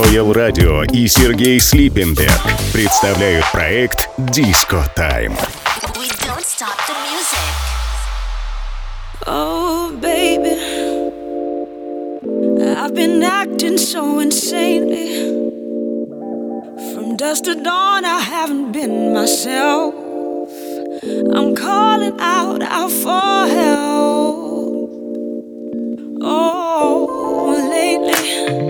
Royal Radio и Сергей Слипенберг представляют проект «Диско Тайм». Oh, baby, I've been acting so insanely. From dusk to dawn, I haven't been myself. I'm calling out, out for help. Oh, lately.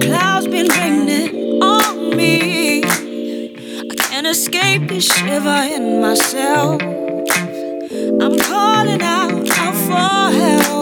clouds been raining on me. I can't escape this shiver in myself. I'm calling out, out for help.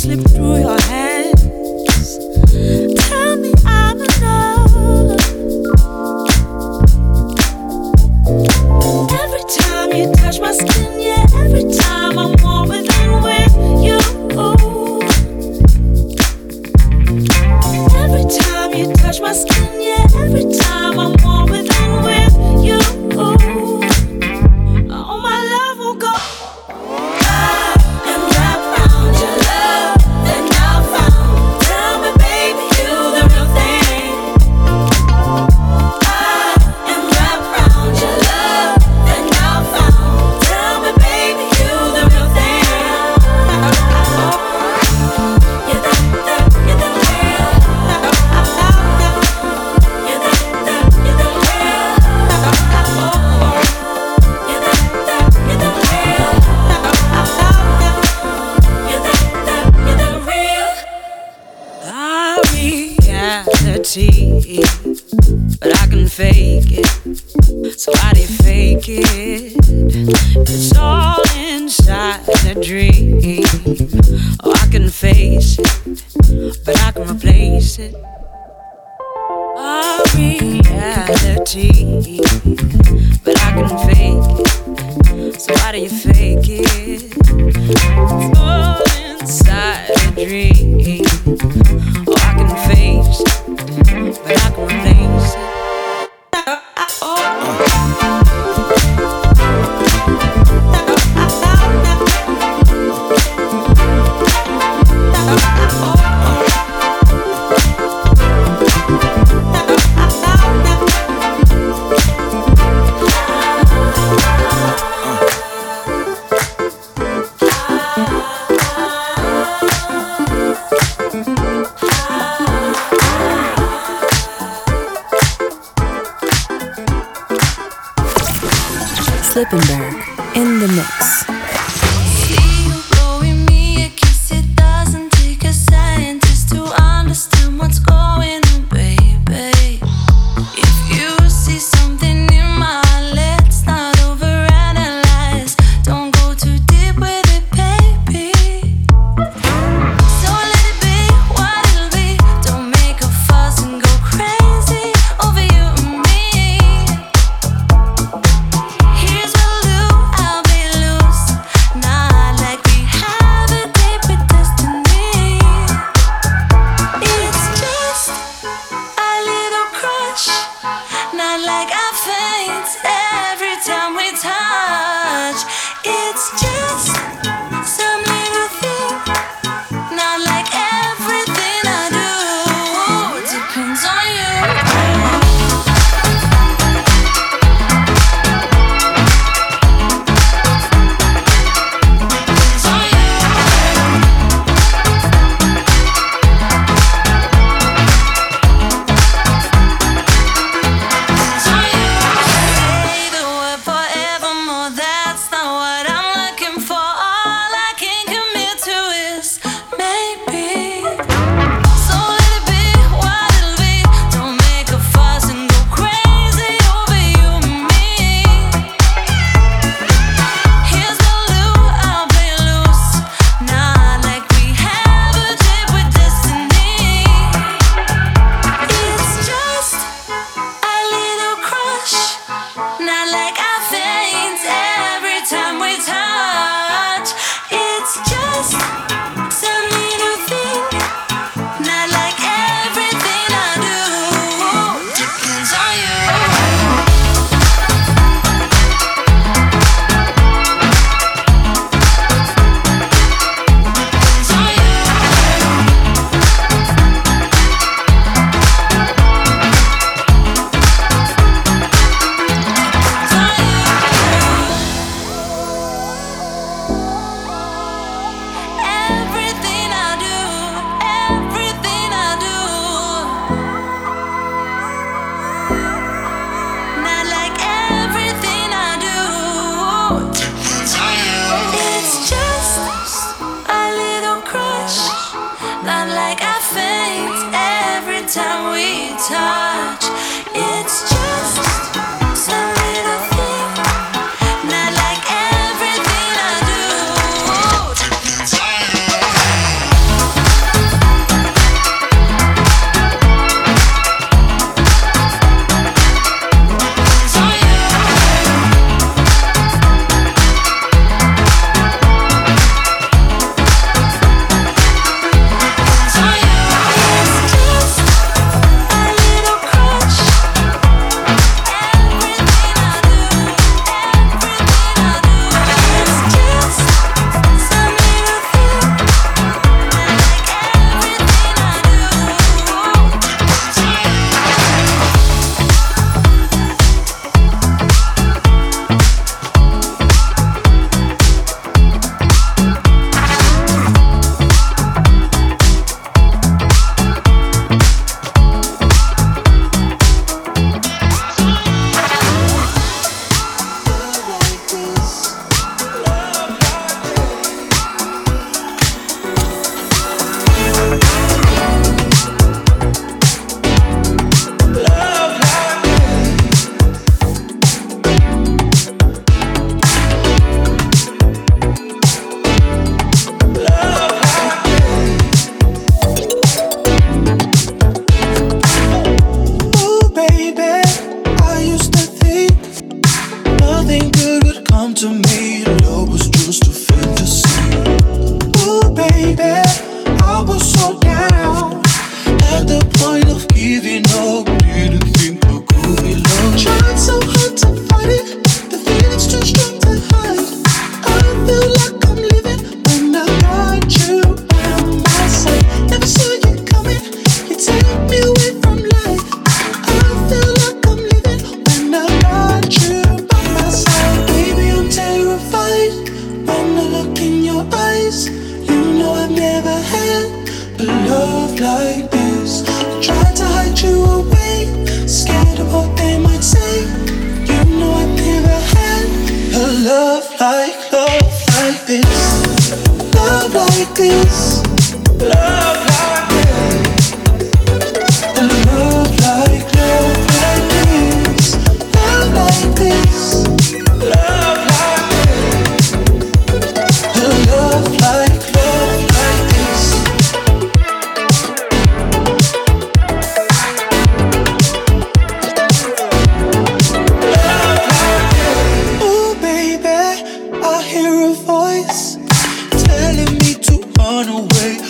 slip through your hands. Tell me I'm enough. Every time you touch my skin, yeah, every time I'm warmer than when you. Every time you touch my skin, yeah, every time. in the mix.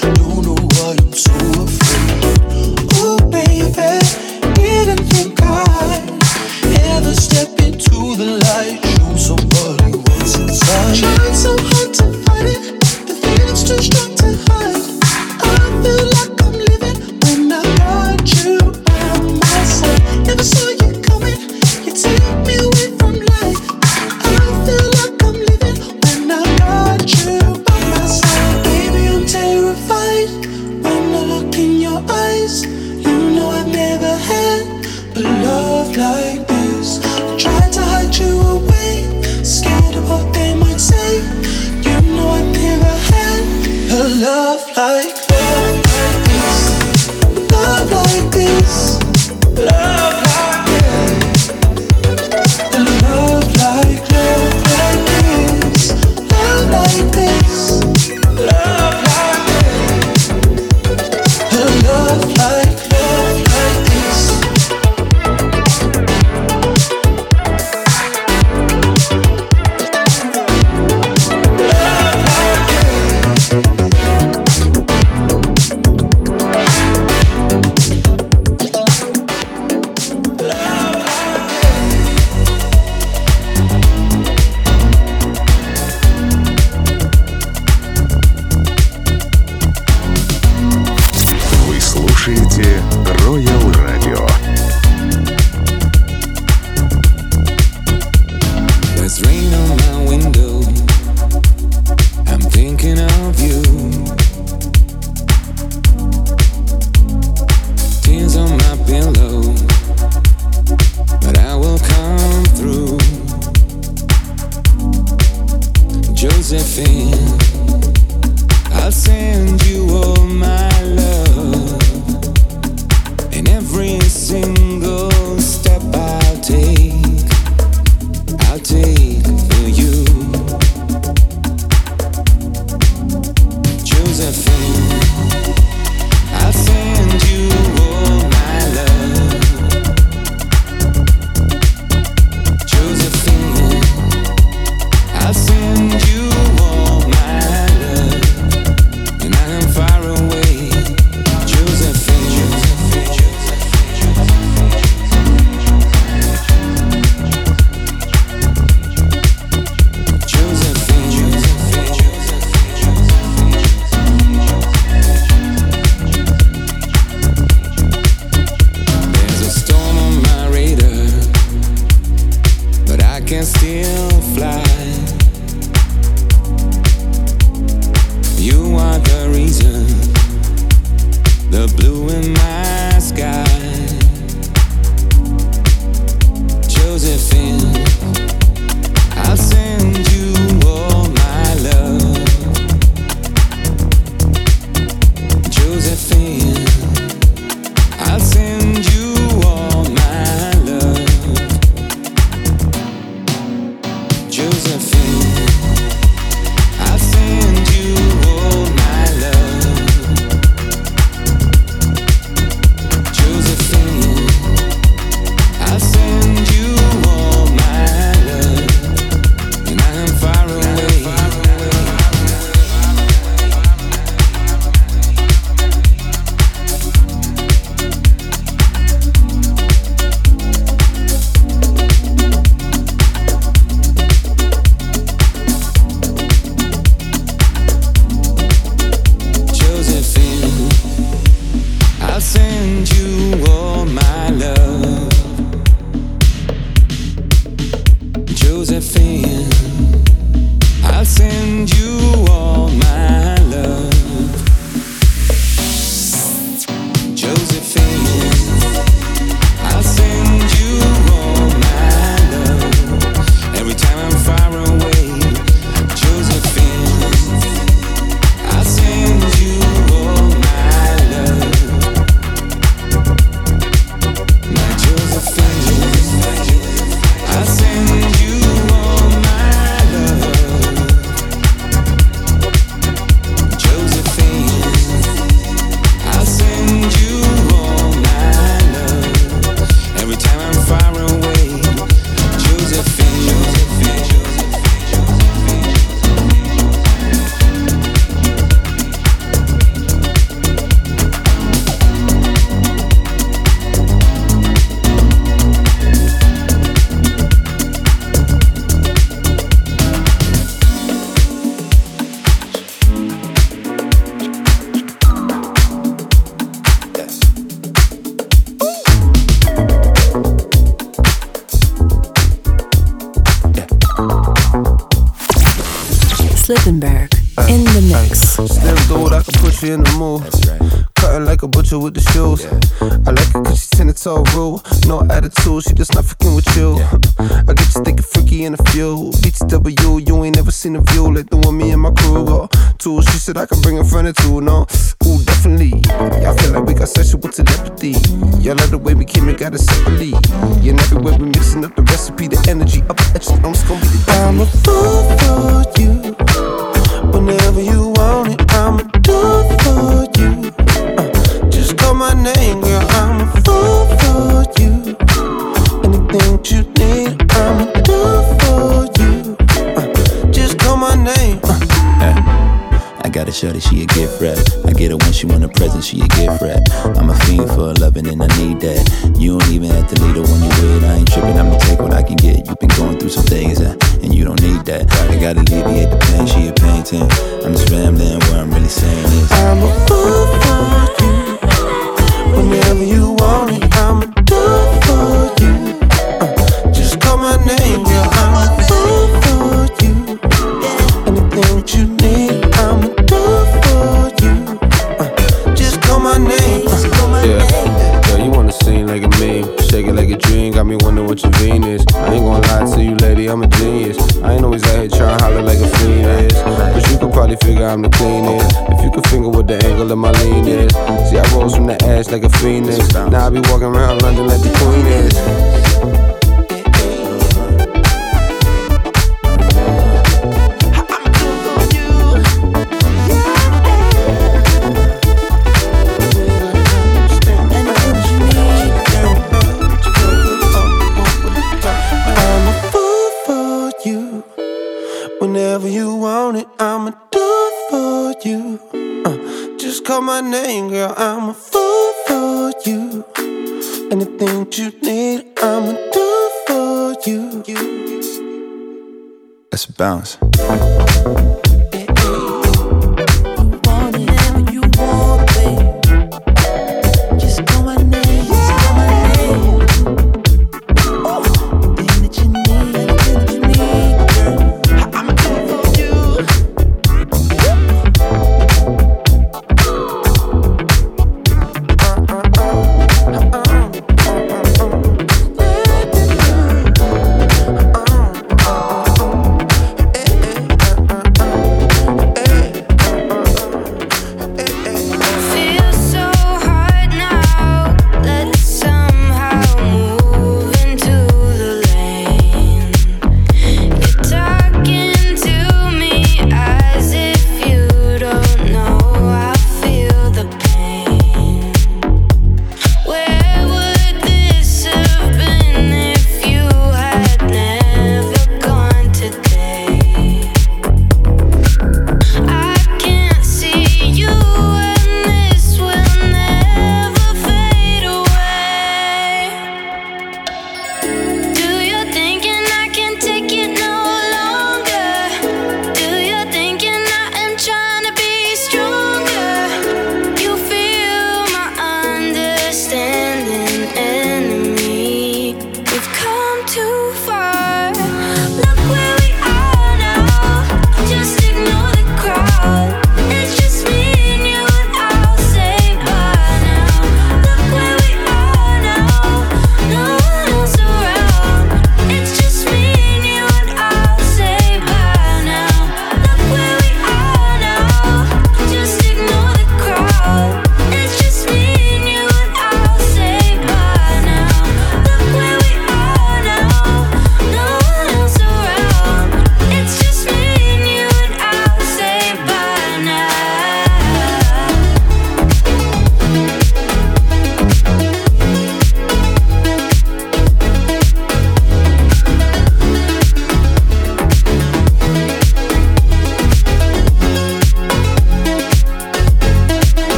Don't know why I'm so Josephine, No attitude, she just not fucking with you. I get you thinking freaky in a few. BTW, you ain't never seen a view like the one me and my crew got. Two, she said I can bring a friend or two, no. Ooh, definitely. I feel like we got sexual telepathy. Y'all like the way we came and got it separately. Yeah, and everywhere we mixing up the recipe, the energy up extra. I'm just gonna be the I'm a fool for you. Whenever you want it, I'ma do for you. Uh, call my name, girl. I'm a fool for you. Anything you need, I'ma do for you. Uh, just call my name. I got a shorty, she a gift wrap. I get her when she want a present, she a gift wrap. I'm a fiend for loving and I need that. You don't even have to lead her when you with. I ain't tripping, I'ma take what I can get. You've been going through some things, uh, and you don't need that. I gotta alleviate the pain, she a painting. I'm just rambling where I'm really saying is. I'm a fool for you. Whenever you want it, I'ma do it for you. Uh, just call my name, girl. I'm a fool for you. Anything that you need, I'ma do it for you. Uh, just call my name. Yeah, girl, you wanna sing like a meme, shake it like a dream, got me wondering what your Venus. I ain't gonna lie to you, lady, I'm a genius. I ain't always out here trying to holler like a fiend is, but you can probably figure I'm the cleanest. You could finger what the angle of my lean is. See, I rose from the ash like a phoenix. Now I be walking around London like the queen is. A. Whenever you want it, I'ma do for you. Uh, just call my name, girl. I'm a fool for you. Anything you need, I'ma do for you. Let's bounce.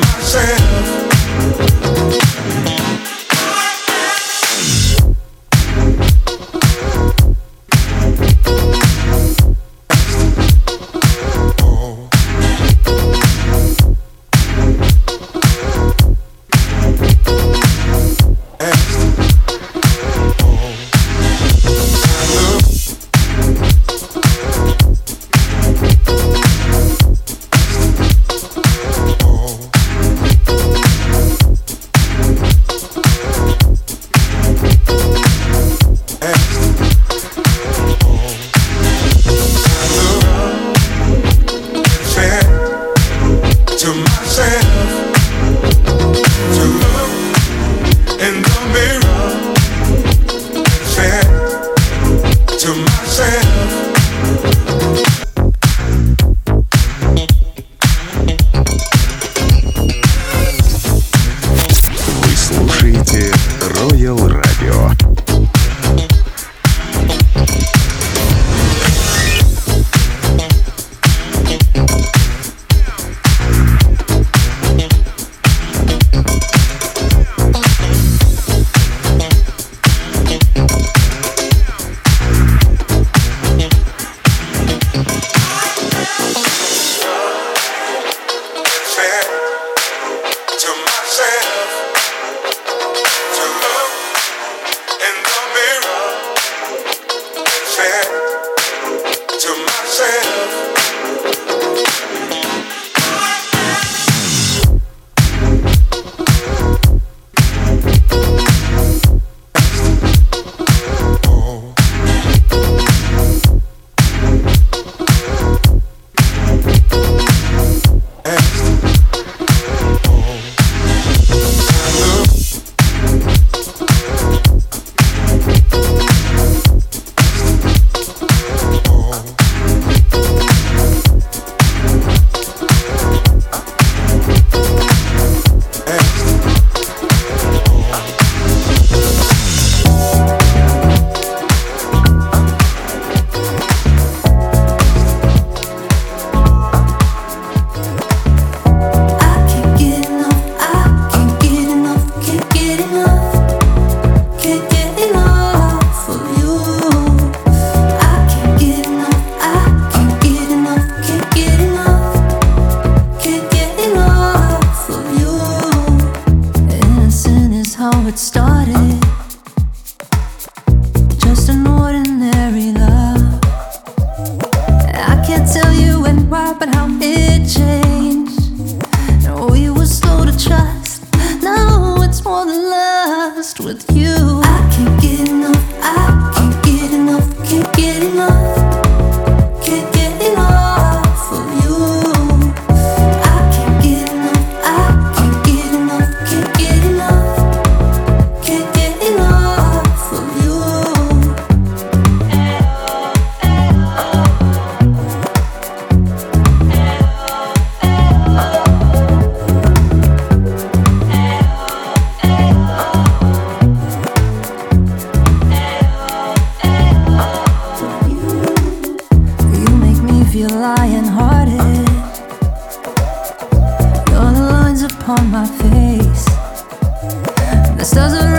myself. upon my face. The stars are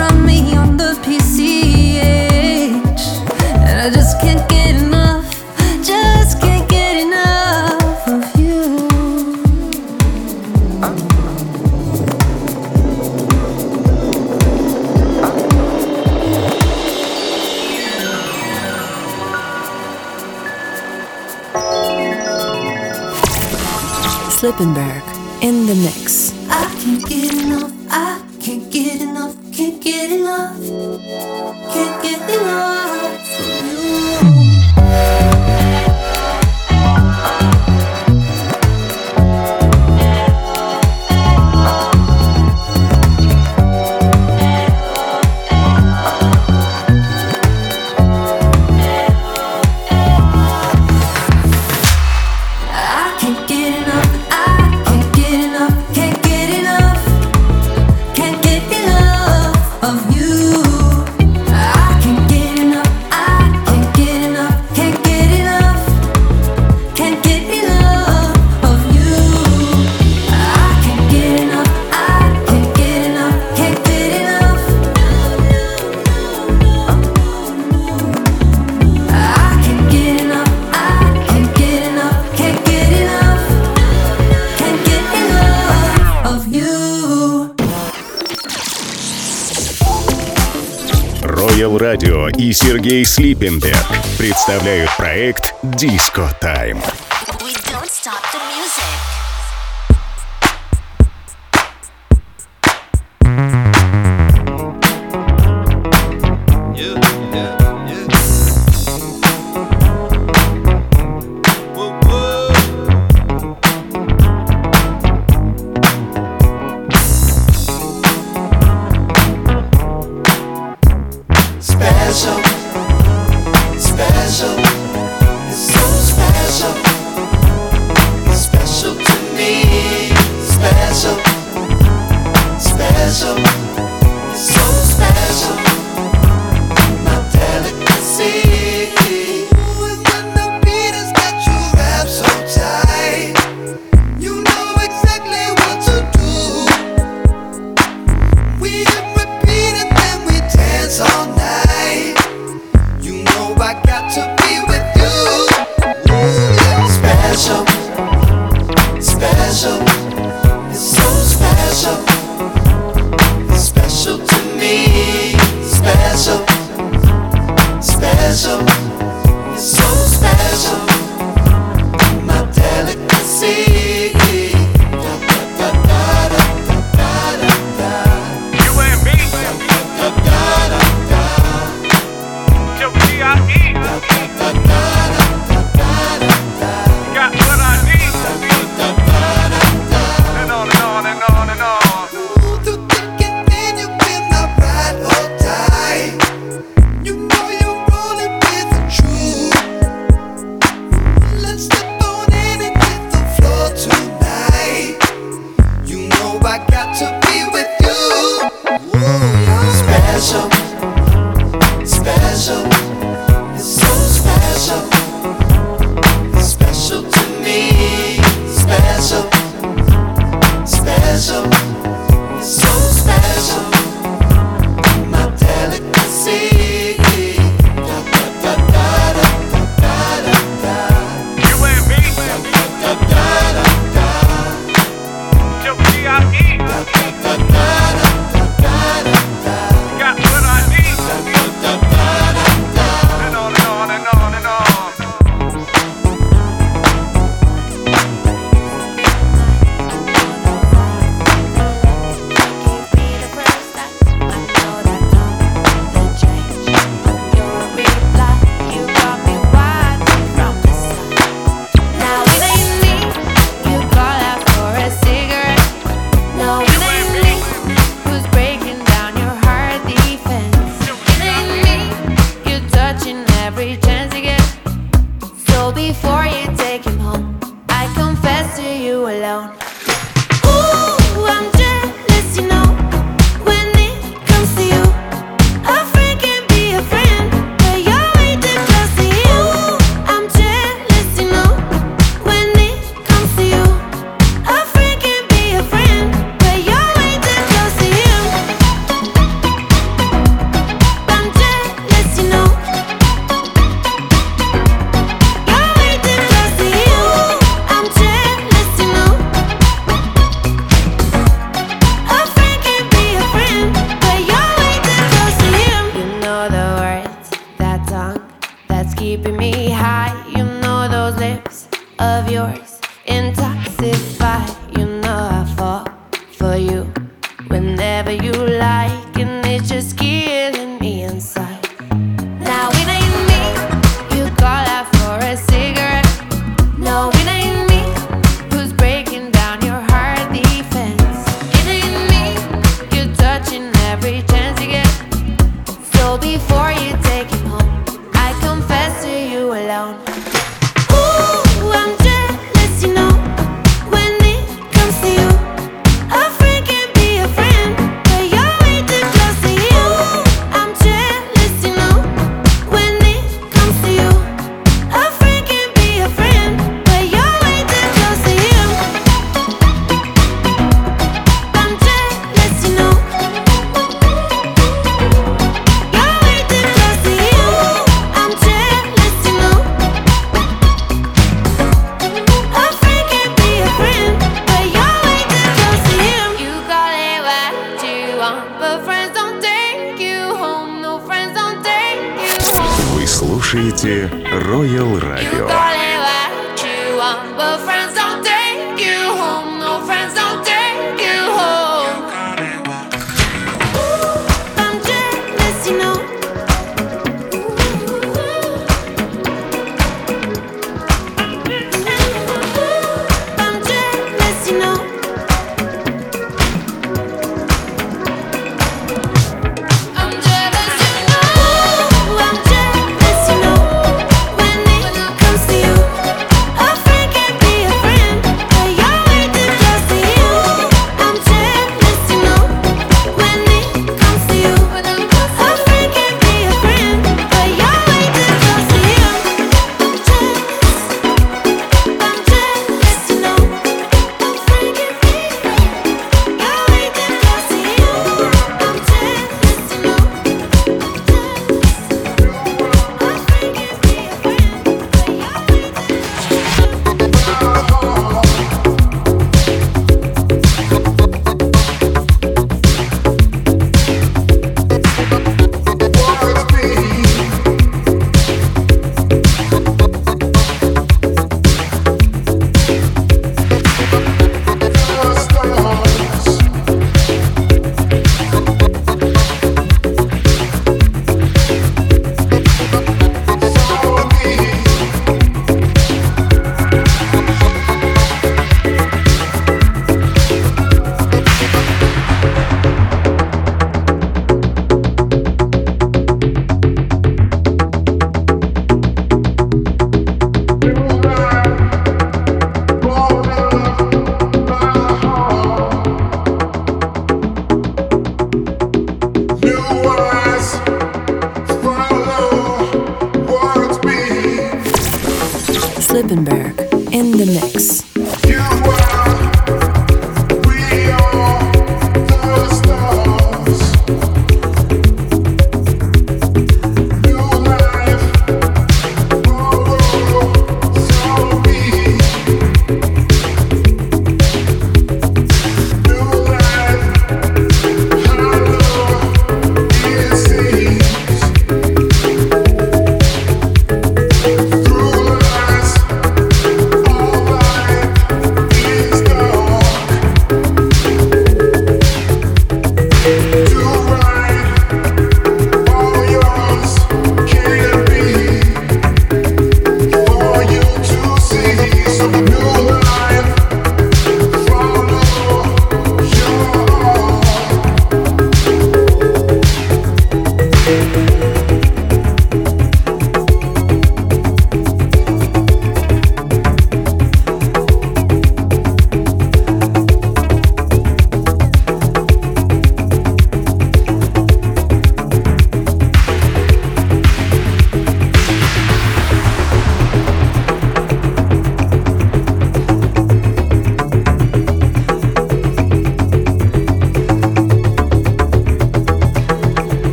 Сергей Слипенберг представляют проект «Диско Тайм».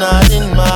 Not in my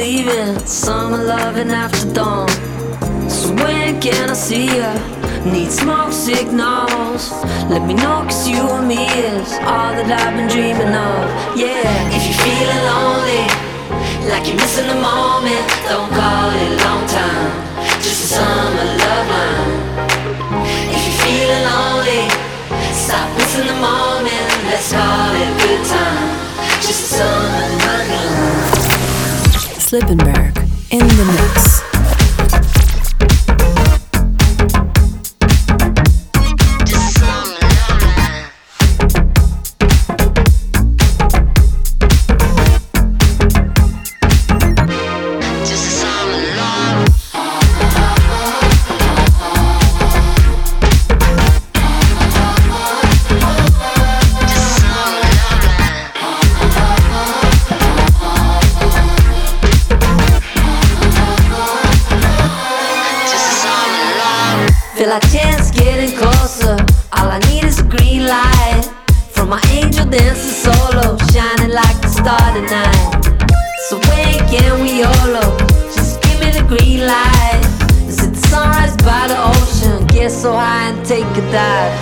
leaving, summer loving after dawn. So when can I see ya? Need smoke signals. Let me know, cause you and me is all that I've been dreaming of. Yeah, if you're feeling lonely, like you're missing the moment, don't call it a long time. Just a summer love line. If you're feeling lonely, stop missing the moment, let's call it good time. Just a summer love line. Slippenberg in the mix.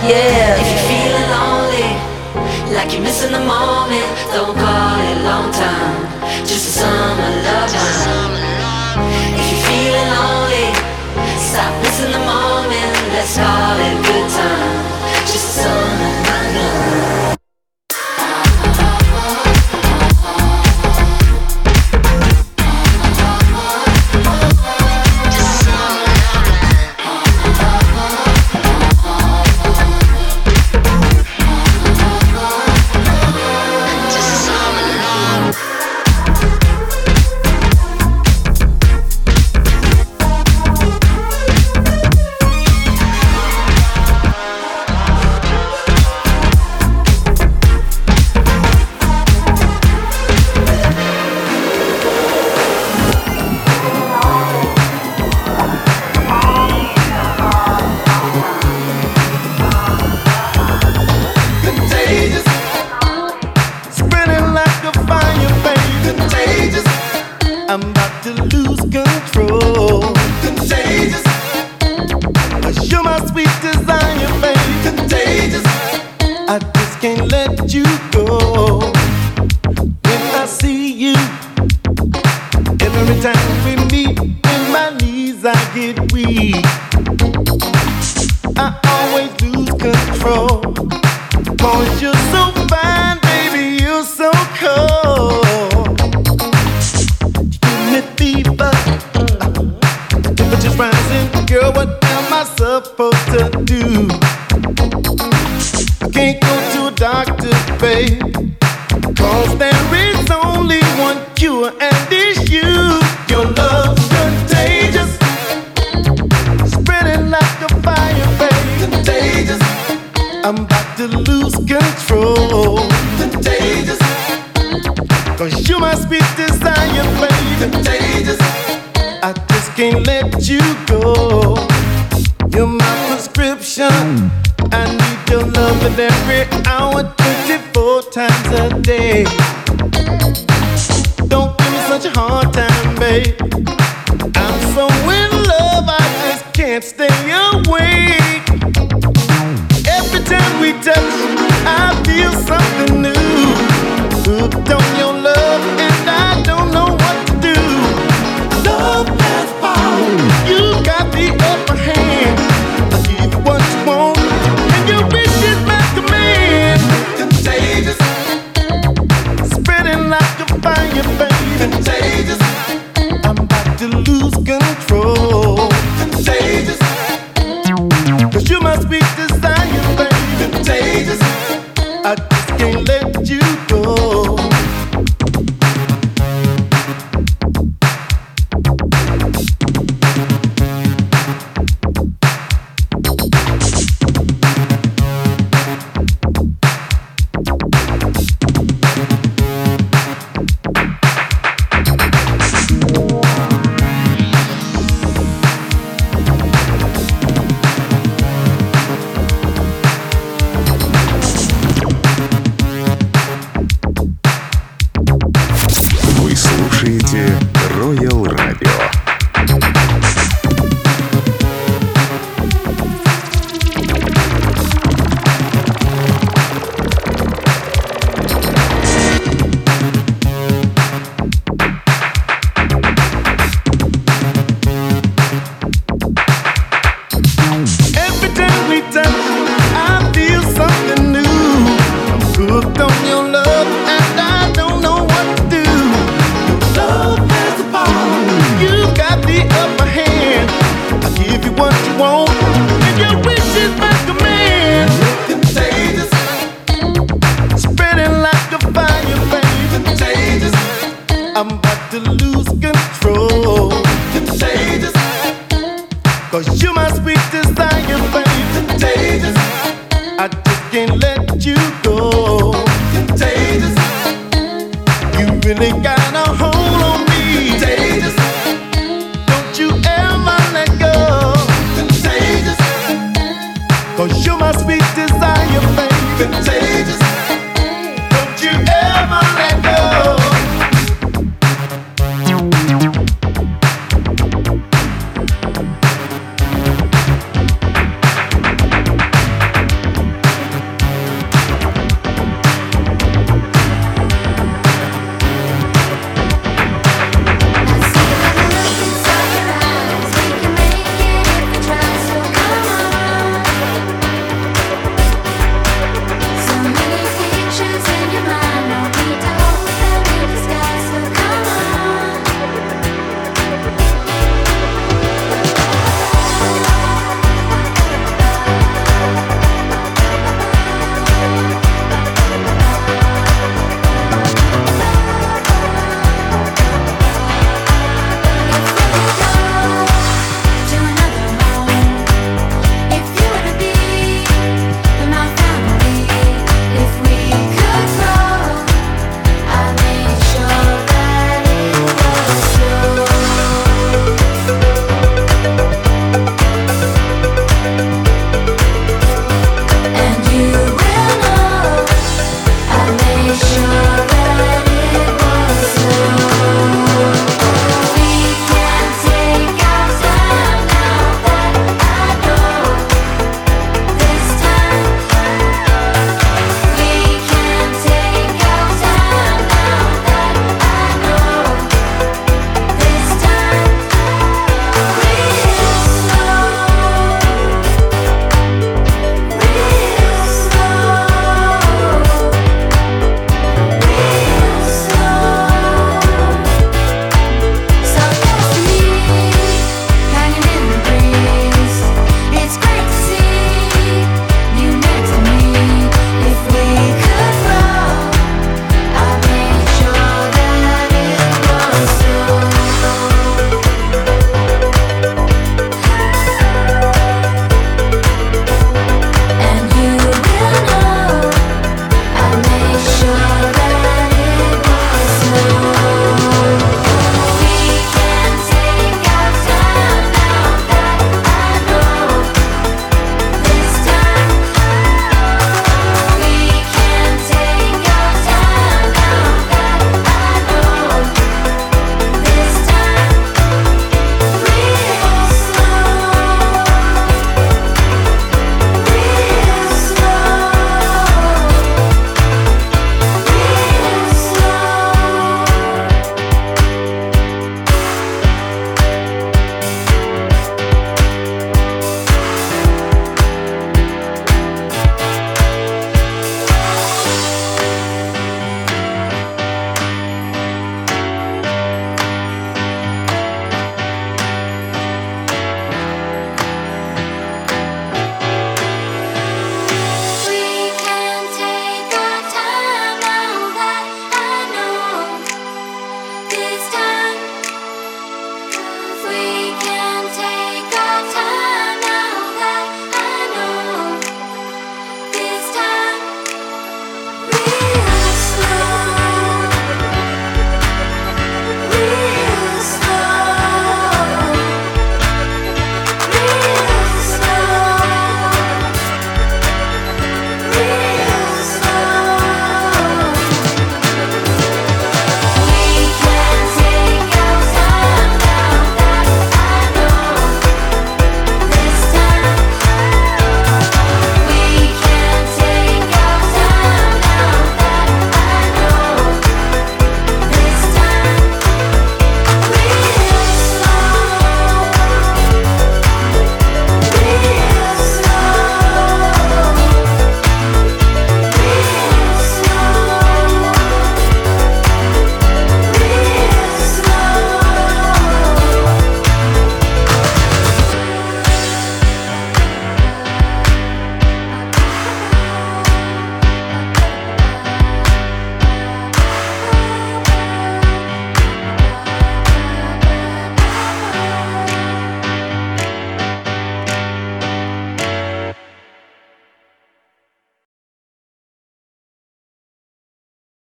Yeah. can't let you go. You're my prescription. I need your love at every hour, 24 times a day. Don't give me such a hard time, babe. I'm so in love, I just can't stay awake. Every time we touch, I feel something new. Hooked on your